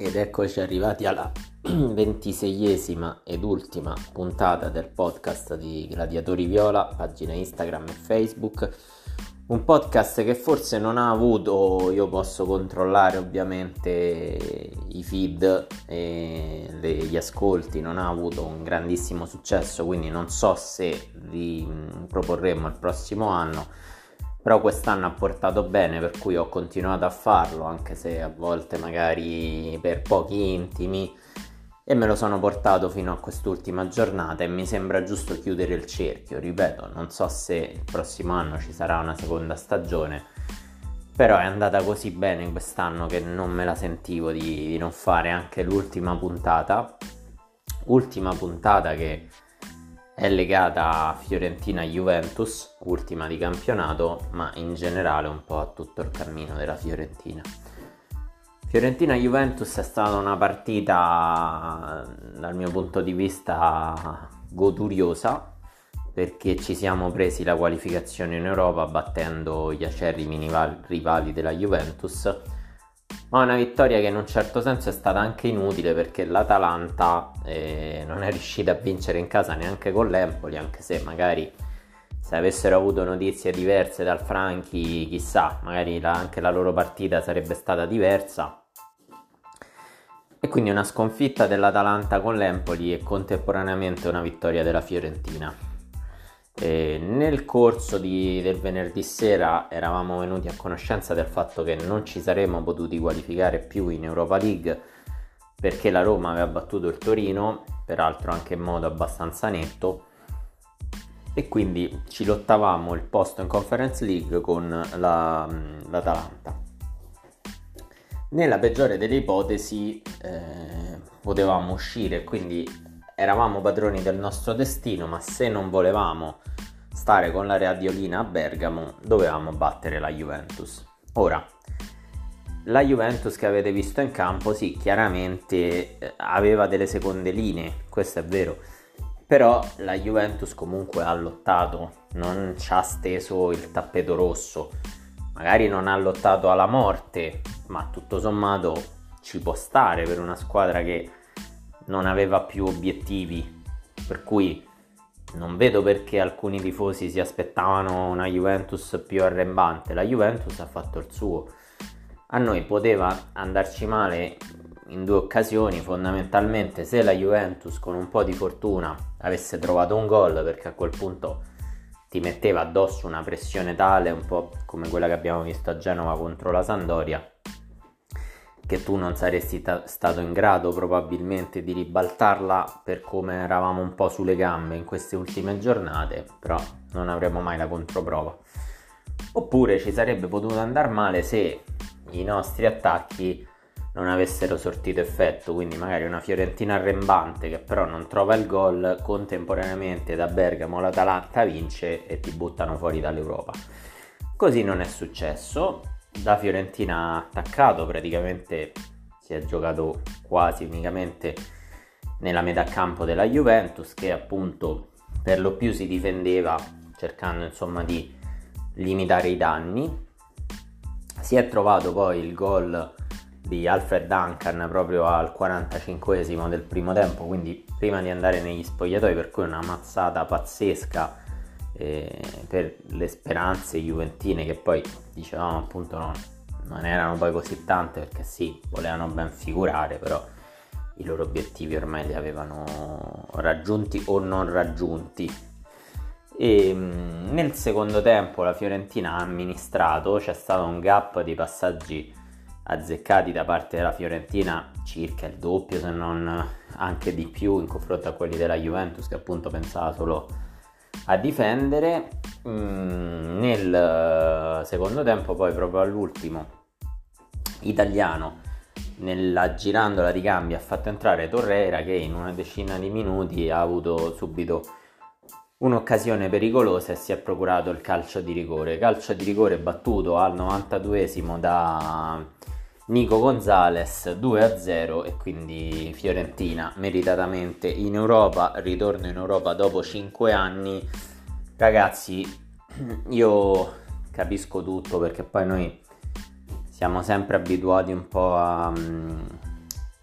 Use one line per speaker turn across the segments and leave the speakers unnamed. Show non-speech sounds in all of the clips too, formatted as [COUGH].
Ed eccoci arrivati alla [CLEARS THROAT] ventiseiesima ed ultima puntata del podcast di Gladiatori Viola, pagina Instagram e Facebook. Un podcast che forse non ha avuto, io posso controllare ovviamente i feed e gli ascolti, non ha avuto un grandissimo successo, quindi non so se vi proporremo il prossimo anno però quest'anno ha portato bene per cui ho continuato a farlo anche se a volte magari per pochi intimi e me lo sono portato fino a quest'ultima giornata e mi sembra giusto chiudere il cerchio. Ripeto non so se il prossimo anno ci sarà una seconda stagione però è andata così bene quest'anno che non me la sentivo di, di non fare anche l'ultima puntata. Ultima puntata che è legata a Fiorentina-Juventus, ultima di campionato, ma in generale un po' a tutto il cammino della Fiorentina. Fiorentina-Juventus è stata una partita dal mio punto di vista goduriosa perché ci siamo presi la qualificazione in Europa battendo gli acerrimi rivali della Juventus ma una vittoria che in un certo senso è stata anche inutile perché l'Atalanta eh, non è riuscita a vincere in casa neanche con l'Empoli, anche se magari se avessero avuto notizie diverse dal Franchi, chissà, magari la, anche la loro partita sarebbe stata diversa. E quindi una sconfitta dell'Atalanta con l'Empoli e contemporaneamente una vittoria della Fiorentina. E nel corso di, del venerdì sera eravamo venuti a conoscenza del fatto che non ci saremmo potuti qualificare più in Europa League perché la Roma aveva battuto il Torino, peraltro anche in modo abbastanza netto, e quindi ci lottavamo il posto in Conference League con la, l'Atalanta. Nella peggiore delle ipotesi eh, potevamo uscire, quindi eravamo padroni del nostro destino, ma se non volevamo stare con la Radiolina a Bergamo, dovevamo battere la Juventus. Ora, la Juventus che avete visto in campo, sì, chiaramente eh, aveva delle seconde linee, questo è vero, però la Juventus comunque ha lottato, non ci ha steso il tappeto rosso, magari non ha lottato alla morte, ma tutto sommato ci può stare per una squadra che non aveva più obiettivi, per cui non vedo perché alcuni tifosi si aspettavano una Juventus più arrembante. La Juventus ha fatto il suo. A noi poteva andarci male in due occasioni, fondamentalmente se la Juventus con un po' di fortuna avesse trovato un gol, perché a quel punto ti metteva addosso una pressione tale, un po' come quella che abbiamo visto a Genova contro la Sandoria, che tu non saresti ta- stato in grado probabilmente di ribaltarla per come eravamo un po' sulle gambe in queste ultime giornate, però non avremo mai la controprova. Oppure ci sarebbe potuto andare male se i nostri attacchi non avessero sortito effetto, quindi magari una Fiorentina arrembante che però non trova il gol, contemporaneamente da Bergamo l'Atalanta vince e ti buttano fuori dall'Europa. Così non è successo, da Fiorentina attaccato, praticamente si è giocato quasi unicamente nella metà campo della Juventus che appunto per lo più si difendeva cercando insomma di limitare i danni. Si è trovato poi il gol di Alfred Duncan proprio al 45 del primo tempo, quindi prima di andare negli spogliatoi, per cui una mazzata pazzesca eh, per le speranze juventine che poi dicevamo appunto no, non erano poi così tante perché sì, volevano ben figurare, però i loro obiettivi ormai li avevano raggiunti o non raggiunti. E mm, nel secondo tempo la Fiorentina ha amministrato, c'è stato un gap di passaggi azzeccati da parte della Fiorentina circa il doppio se non anche di più in confronto a quelli della Juventus che appunto pensava solo a difendere mm, nel secondo tempo poi proprio all'ultimo italiano nella girandola di cambio ha fatto entrare Torreira che in una decina di minuti ha avuto subito un'occasione pericolosa e si è procurato il calcio di rigore. Calcio di rigore battuto al 92esimo da Nico Gonzalez 2-0 e quindi Fiorentina meritatamente in Europa, ritorno in Europa dopo 5 anni. Ragazzi, [CLEARS THROAT] io capisco tutto perché poi noi siamo sempre abituati un po' a,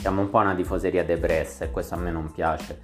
Siamo un po' una tifoseria depressa e questo a me non piace.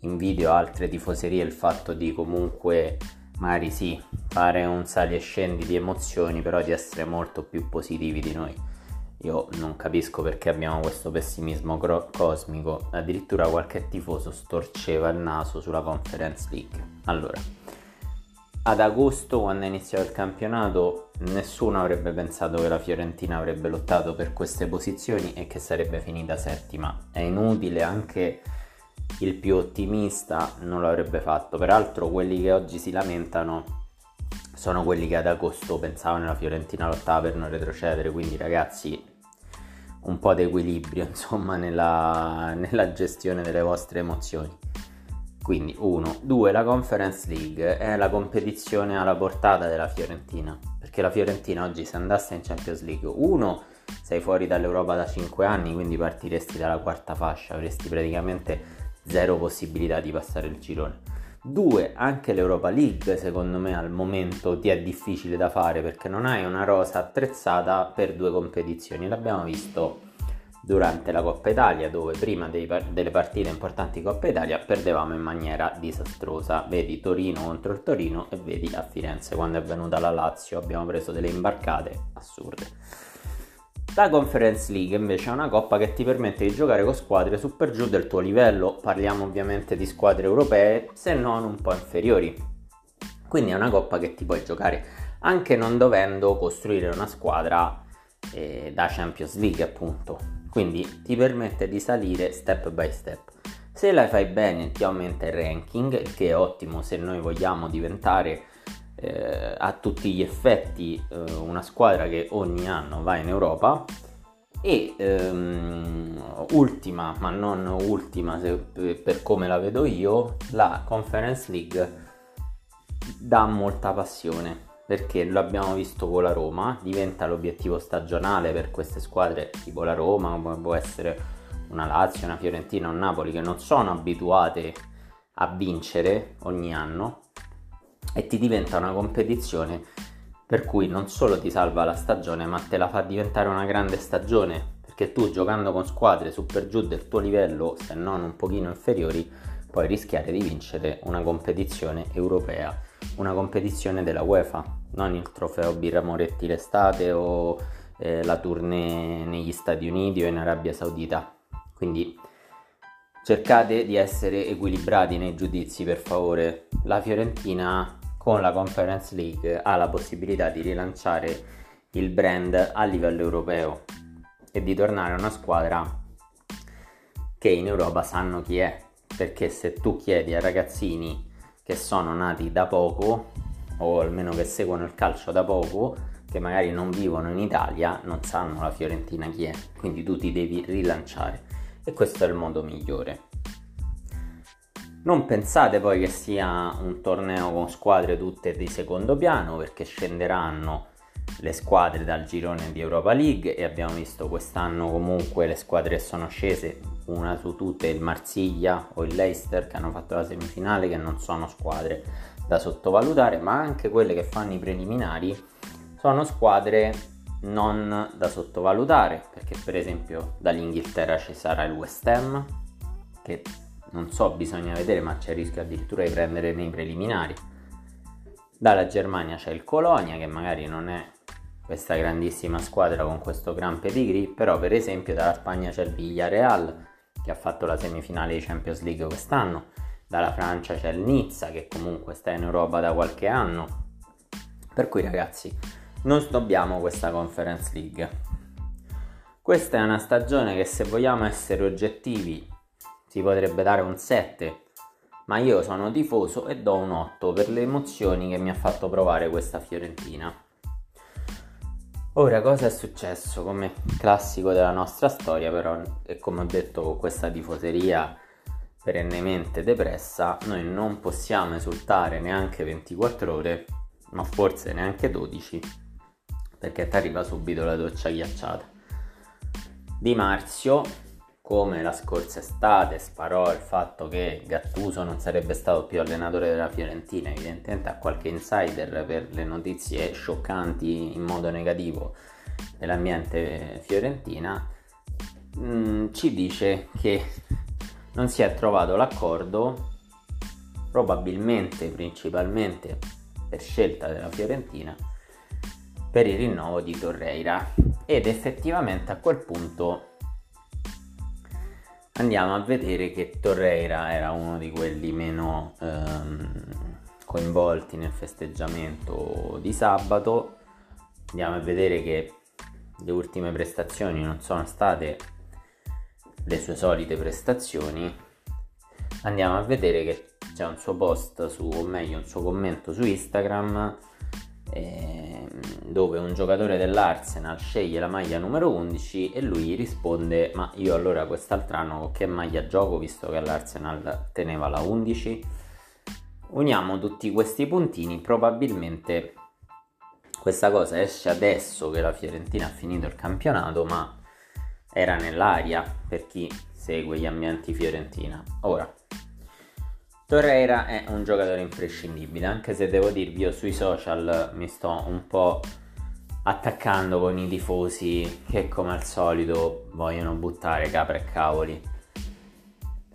Invidio altre tifoserie il fatto di comunque magari sì, fare un sali e scendi di emozioni, però di essere molto più positivi di noi. Io non capisco perché abbiamo questo pessimismo cro- cosmico, addirittura qualche tifoso storceva il naso sulla Conference League. Allora, ad agosto quando è iniziato il campionato nessuno avrebbe pensato che la Fiorentina avrebbe lottato per queste posizioni e che sarebbe finita settima. È inutile, anche il più ottimista non l'avrebbe fatto. Peraltro quelli che oggi si lamentano sono quelli che ad agosto pensavano la Fiorentina lottava per non retrocedere, quindi ragazzi un po' di equilibrio [LAUGHS] insomma nella, nella gestione delle vostre emozioni. Quindi, uno, due, la Conference League è la competizione alla portata della Fiorentina, perché la Fiorentina oggi se andasse in Champions League, uno, sei fuori dall'Europa da 5 anni, quindi partiresti dalla quarta fascia, avresti praticamente zero possibilità di passare il girone. Due, anche l'Europa League secondo me al momento ti è difficile da fare perché non hai una rosa attrezzata per due competizioni, l'abbiamo visto durante la Coppa Italia dove prima par- delle partite importanti Coppa Italia perdevamo in maniera disastrosa. Vedi Torino contro il Torino e vedi a Firenze quando è venuta la Lazio. Abbiamo preso delle imbarcate assurde la Conference League invece è una coppa che ti permette di giocare con squadre super giù del tuo livello. Parliamo ovviamente di squadre europee se non un po' inferiori. Quindi è una coppa che ti puoi giocare anche non dovendo costruire una squadra eh, da Champions League appunto. Quindi ti permette di salire step by step. Se la fai bene ti aumenta il ranking, che è ottimo se noi vogliamo diventare eh, a tutti gli effetti eh, una squadra che ogni anno va in Europa. E ehm, ultima, ma non ultima se, per come la vedo io, la Conference League dà molta passione perché lo abbiamo visto con la Roma, diventa l'obiettivo stagionale per queste squadre tipo la Roma, come può essere una Lazio, una Fiorentina, un Napoli che non sono abituate a vincere ogni anno e ti diventa una competizione per cui non solo ti salva la stagione ma te la fa diventare una grande stagione perché tu giocando con squadre super giù del tuo livello se non un pochino inferiori puoi rischiare di vincere una competizione europea una competizione della UEFA non il trofeo Birra Moretti l'estate o eh, la tournée negli Stati Uniti o in Arabia Saudita. Quindi cercate di essere equilibrati nei giudizi per favore. La Fiorentina con la Conference League ha la possibilità di rilanciare il brand a livello europeo e di tornare a una squadra che in Europa sanno chi è. Perché se tu chiedi a ragazzini che sono nati da poco o almeno che seguono il calcio da poco, che magari non vivono in Italia, non sanno la Fiorentina chi è, quindi tu ti devi rilanciare e questo è il modo migliore. Non pensate poi che sia un torneo con squadre tutte di secondo piano perché scenderanno le squadre dal girone di Europa League e abbiamo visto quest'anno comunque le squadre che sono scese, una su tutte il Marsiglia o il Leicester che hanno fatto la semifinale che non sono squadre da sottovalutare, ma anche quelle che fanno i preliminari sono squadre non da sottovalutare, perché per esempio dall'Inghilterra ci sarà il West Ham, che non so, bisogna vedere, ma c'è il rischio addirittura di prendere nei preliminari. Dalla Germania c'è il Colonia, che magari non è questa grandissima squadra con questo gran pedigree, però per esempio dalla Spagna c'è il Villarreal, che ha fatto la semifinale di Champions League quest'anno, dalla Francia c'è il Nizza che comunque sta in Europa da qualche anno. Per cui ragazzi, non snobbiamo questa Conference League. Questa è una stagione che se vogliamo essere oggettivi si potrebbe dare un 7, ma io sono tifoso e do un 8 per le emozioni che mi ha fatto provare questa Fiorentina. Ora, cosa è successo? Come classico della nostra storia, però, e come ho detto con questa tifoseria perennemente depressa, noi non possiamo esultare neanche 24 ore, ma forse neanche 12, perché ti arriva subito la doccia ghiacciata. Di Marzio, come la scorsa estate, sparò il fatto che Gattuso non sarebbe stato più allenatore della Fiorentina, evidentemente a qualche insider per le notizie scioccanti in modo negativo dell'ambiente fiorentina mh, mm, ci dice che non si è trovato l'accordo probabilmente principalmente per scelta della Fiorentina per il rinnovo di Torreira. Ed effettivamente a quel punto andiamo a vedere che Torreira era uno di quelli meno ehm, coinvolti nel festeggiamento di sabato. Andiamo a vedere che le ultime prestazioni non sono state le sue solite prestazioni. Andiamo a vedere che c'è un suo post su o meglio un suo commento su Instagram eh, dove un giocatore dell'Arsenal sceglie la maglia numero 11 e lui risponde ma io allora quest'altro anno che maglia gioco visto che l'Arsenal teneva la 11 uniamo tutti questi puntini probabilmente questa cosa esce adesso che la Fiorentina ha finito il campionato ma era nell'aria per chi segue gli ambienti fiorentina. Ora Torreira è un giocatore imprescindibile, anche se devo dirvi io sui social mi sto un po' attaccando con i tifosi che come al solito vogliono buttare capre e cavoli.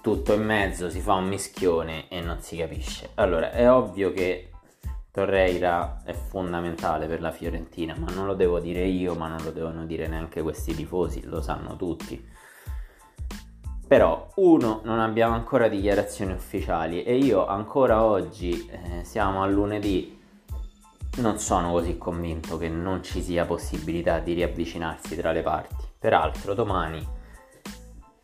Tutto in mezzo si fa un mischione e non si capisce. Allora, è ovvio che Torreira è fondamentale per la Fiorentina, ma non lo devo dire io, ma non lo devono dire neanche questi tifosi, lo sanno tutti però, uno, non abbiamo ancora dichiarazioni ufficiali e io ancora oggi, eh, siamo a lunedì, non sono così convinto che non ci sia possibilità di riavvicinarsi tra le parti. Peraltro, domani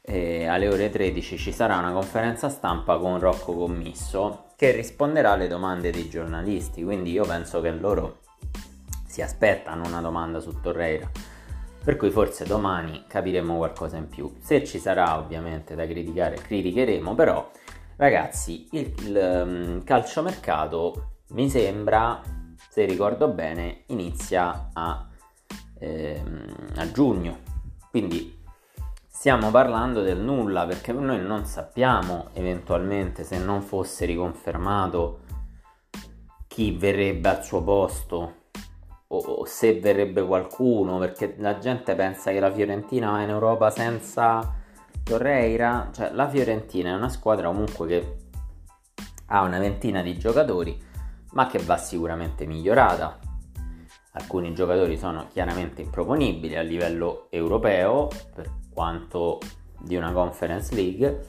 eh, alle ore 13 ci sarà una conferenza stampa con Rocco Commisso che risponderà alle domande dei giornalisti, quindi io penso che loro si aspettano una domanda su Torreira per cui forse domani capiremo qualcosa in più. Se ci sarà ovviamente da criticare, criticheremo, però ragazzi, il, il um, calciomercato mi sembra, se ricordo bene, inizia a, ehm, a giugno. Quindi stiamo parlando del nulla perché noi non sappiamo eventualmente se non fosse riconfermato chi verrebbe al suo posto o, se verrebbe qualcuno, perché la gente pensa che la Fiorentina va in Europa senza Torreira, cioè la Fiorentina è una squadra comunque che ha una ventina di giocatori, ma che va sicuramente migliorata. Alcuni giocatori sono chiaramente improponibili a livello europeo, per quanto di una Conference League.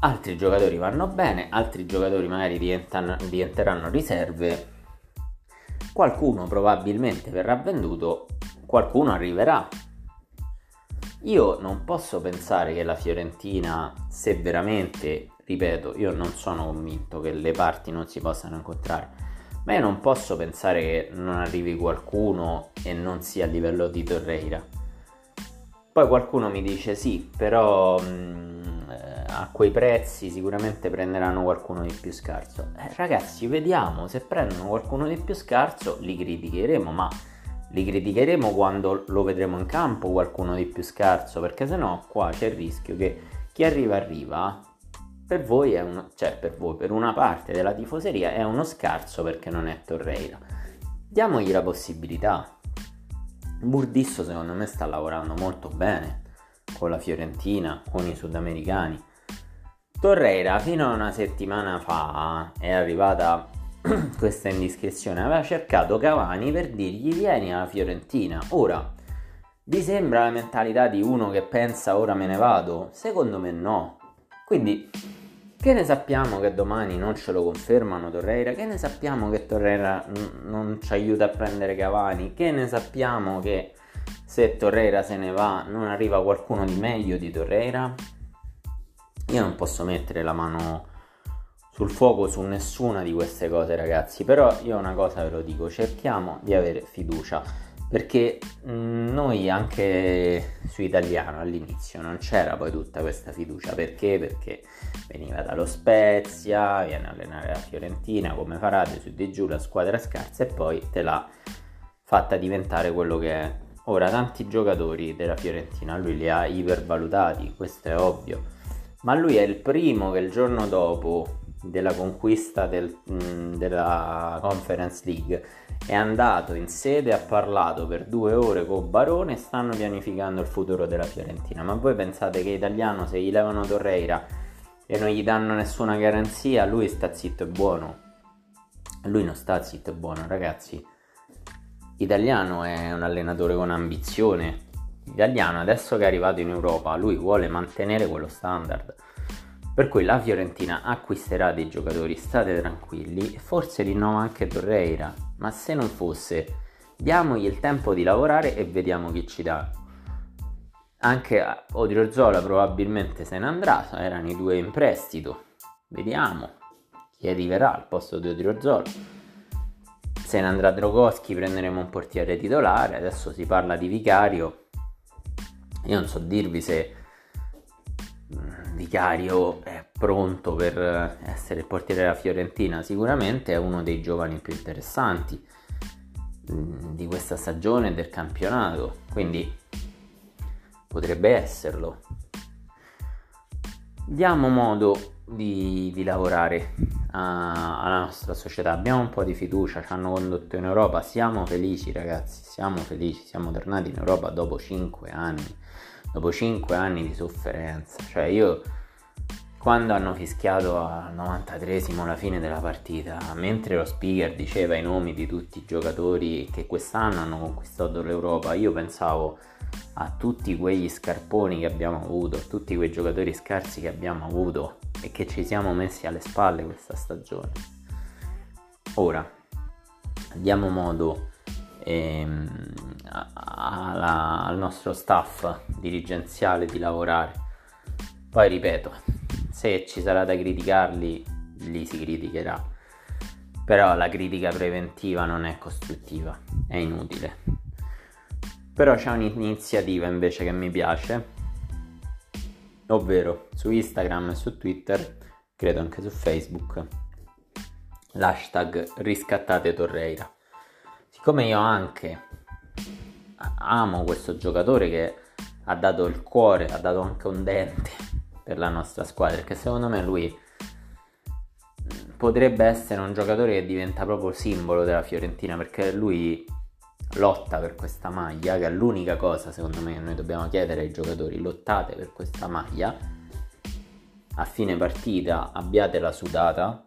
Altri giocatori vanno bene, altri giocatori magari diventeranno riserve qualcuno probabilmente verrà venduto, qualcuno arriverà. Io non posso pensare che la Fiorentina, se veramente, ripeto, io non sono convinto che le parti non si possano incontrare, ma io non posso pensare che non arrivi qualcuno e non sia a livello di Torreira. Poi qualcuno mi dice sì, però mh, mm, eh, a quei prezzi sicuramente prenderanno qualcuno di più scarso. Eh, ragazzi, vediamo, se prendono qualcuno di più scarso li criticheremo, ma li criticheremo quando lo vedremo in campo qualcuno di più scarso, perché sennò qua c'è il rischio che chi arriva arriva, per voi uno, cioè per voi, per una parte della tifoseria è uno scarso perché non è Torreira. Diamogli la possibilità, Burdisso secondo me sta lavorando molto bene con la Fiorentina, con i sudamericani. Torreira fino a una settimana fa è arrivata [CLEARS THROAT] questa indiscrezione, aveva cercato Cavani per dirgli vieni alla Fiorentina. Ora, vi sembra la mentalità di uno che pensa ora me ne vado? Secondo me no. Quindi che ne sappiamo che domani non ce lo confermano Torreira? Che ne sappiamo che Torreira n- non ci aiuta a prendere Cavani? Che ne sappiamo che se Torreira se ne va non arriva qualcuno di meglio di Torreira? Io non posso mettere la mano sul fuoco su nessuna di queste cose ragazzi, però io una cosa ve lo dico, cerchiamo di avere fiducia perché mm, noi anche su italiano all'inizio non c'era poi tutta questa fiducia perché? Perché veniva dallo Spezia, viene a allenare la Fiorentina come Farade su di giù la squadra scarsa e poi te l'ha fatta diventare quello che è. Ora tanti giocatori della Fiorentina lui li ha ipervalutati, questo è ovvio, ma lui è il primo che il giorno dopo della conquista del, mh, della Conference League è andato in sede, ha parlato per due ore con Barone e stanno pianificando il futuro della Fiorentina. Ma voi pensate che italiano se gli levano Torreira e non gli danno nessuna garanzia, lui sta zitto e buono? Lui non sta zitto e buono, ragazzi. Italiano è un allenatore con ambizione. Italiano adesso che è arrivato in Europa, lui vuole mantenere quello standard. Per cui la Fiorentina acquisterà dei giocatori, state tranquilli, forse rinnova anche Torreira, ma se non fosse, diamogli il tempo di lavorare e vediamo chi ci dà. Anche Odriozola probabilmente se ne andrà, erano i due in prestito, vediamo chi arriverà al posto di Odriozola. Se ne andrà Drogoschi prenderemo un portiere titolare, adesso si parla di Vicario, io non so dirvi se Vicario è pronto per essere il portiere della Fiorentina, sicuramente è uno dei giovani più interessanti mm, di questa stagione del campionato, quindi potrebbe esserlo. Diamo modo di, di lavorare a, alla nostra società, abbiamo un po' di fiducia, ci hanno condotto in Europa, siamo felici ragazzi, siamo felici, siamo tornati in Europa dopo 5 anni dopo 5 anni di sofferenza. Cioè io quando hanno fischiato al 93esimo la fine della partita, mentre lo speaker diceva i nomi di tutti i giocatori che quest'anno hanno conquistato l'Europa, io pensavo a tutti quegli scarponi che abbiamo avuto, a tutti quei giocatori scarsi che abbiamo avuto e che ci siamo messi alle spalle questa stagione. Ora, diamo modo ehm, alla, al nostro staff dirigenziale di lavorare. Poi ripeto, se ci sarà da criticarli, li si criticherà. Però la critica preventiva non è costruttiva, è inutile. Però c'è un'iniziativa invece che mi piace, ovvero su Instagram e su Twitter, credo anche su Facebook, l'hashtag riscattate Torreira. Siccome io anche amo questo giocatore che ha dato il cuore, ha dato anche un dente per la nostra squadra, perché secondo me lui potrebbe essere un giocatore che diventa proprio simbolo della Fiorentina, perché lui lotta per questa maglia, che è l'unica cosa secondo me che noi dobbiamo chiedere ai giocatori, lottate per questa maglia, a fine partita abbiate la sudata,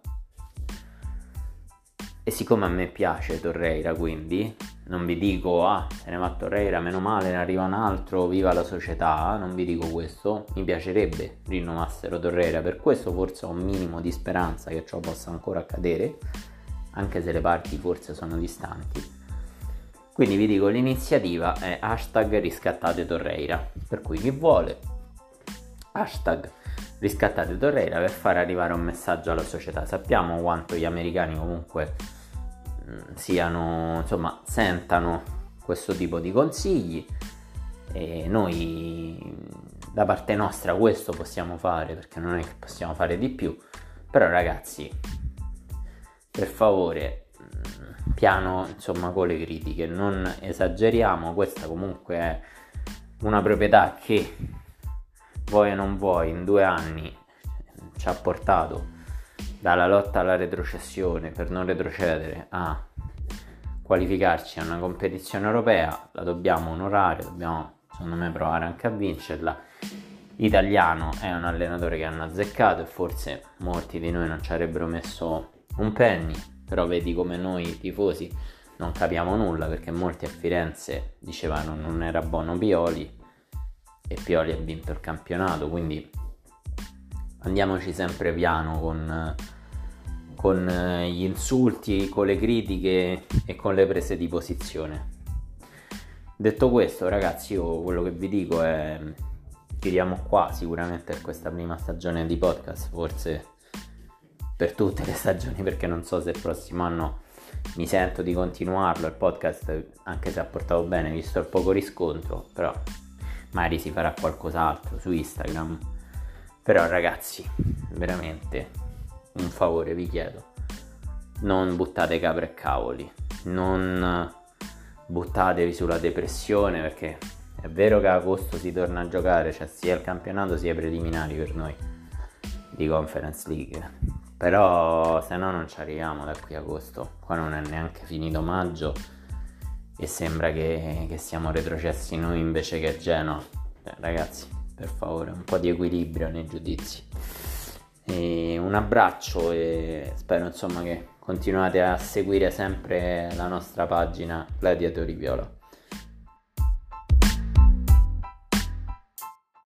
e siccome a me piace Torreira, quindi non vi dico ah, se ne va Torreira, meno male, ne arriva un altro, viva la società, non vi dico questo, mi piacerebbe rinnovassero Torreira, per questo forse ho un minimo di speranza che ciò possa ancora accadere, anche se le parti forse sono distanti. Quindi vi dico l'iniziativa è hashtag riscattate Torreira, per cui chi vuole hashtag riscattate Torreira per far arrivare un messaggio alla società. Sappiamo quanto gli americani comunque siano, insomma, sentano questo tipo di consigli e noi da parte nostra questo possiamo fare perché non è che possiamo fare di più. Però ragazzi, per favore, piano insomma con le critiche, non esageriamo, questa comunque è una proprietà che vuoi o non vuoi, in due anni ci ha portato dalla lotta alla retrocessione per non retrocedere a qualificarci a una competizione europea, la dobbiamo onorare, dobbiamo secondo me provare anche a vincerla. Italiano è un allenatore che hanno azzeccato e forse molti di noi non ci avrebbero messo un penny, però vedi come noi tifosi non capiamo nulla perché molti a Firenze dicevano non era buono Pioli e Pioli ha vinto il campionato, quindi andiamoci sempre piano con, con gli insulti, con le critiche e con le prese di posizione. Detto questo, ragazzi, io quello che vi dico è chiudiamo qua sicuramente per questa prima stagione di podcast, forse per tutte le stagioni perché non so se il prossimo anno mi sento di continuarlo il podcast anche se ha portato bene visto il poco riscontro, però magari si farà qualcos'altro su Instagram. Però ragazzi, veramente un favore vi chiedo. Non buttate capre e cavoli, non buttatevi sulla depressione perché è vero che a agosto si torna a giocare, cioè sia il campionato sia i preliminari per noi di Conference League. Però se no non ci arriviamo da qui a agosto. Qua non è neanche finito maggio e sembra che, che siamo retrocessi noi invece che Genoa. Eh, ragazzi, per favore, un po' di equilibrio nei giudizi. E un abbraccio e spero insomma che continuate a seguire sempre la nostra pagina Gladiatori Viola.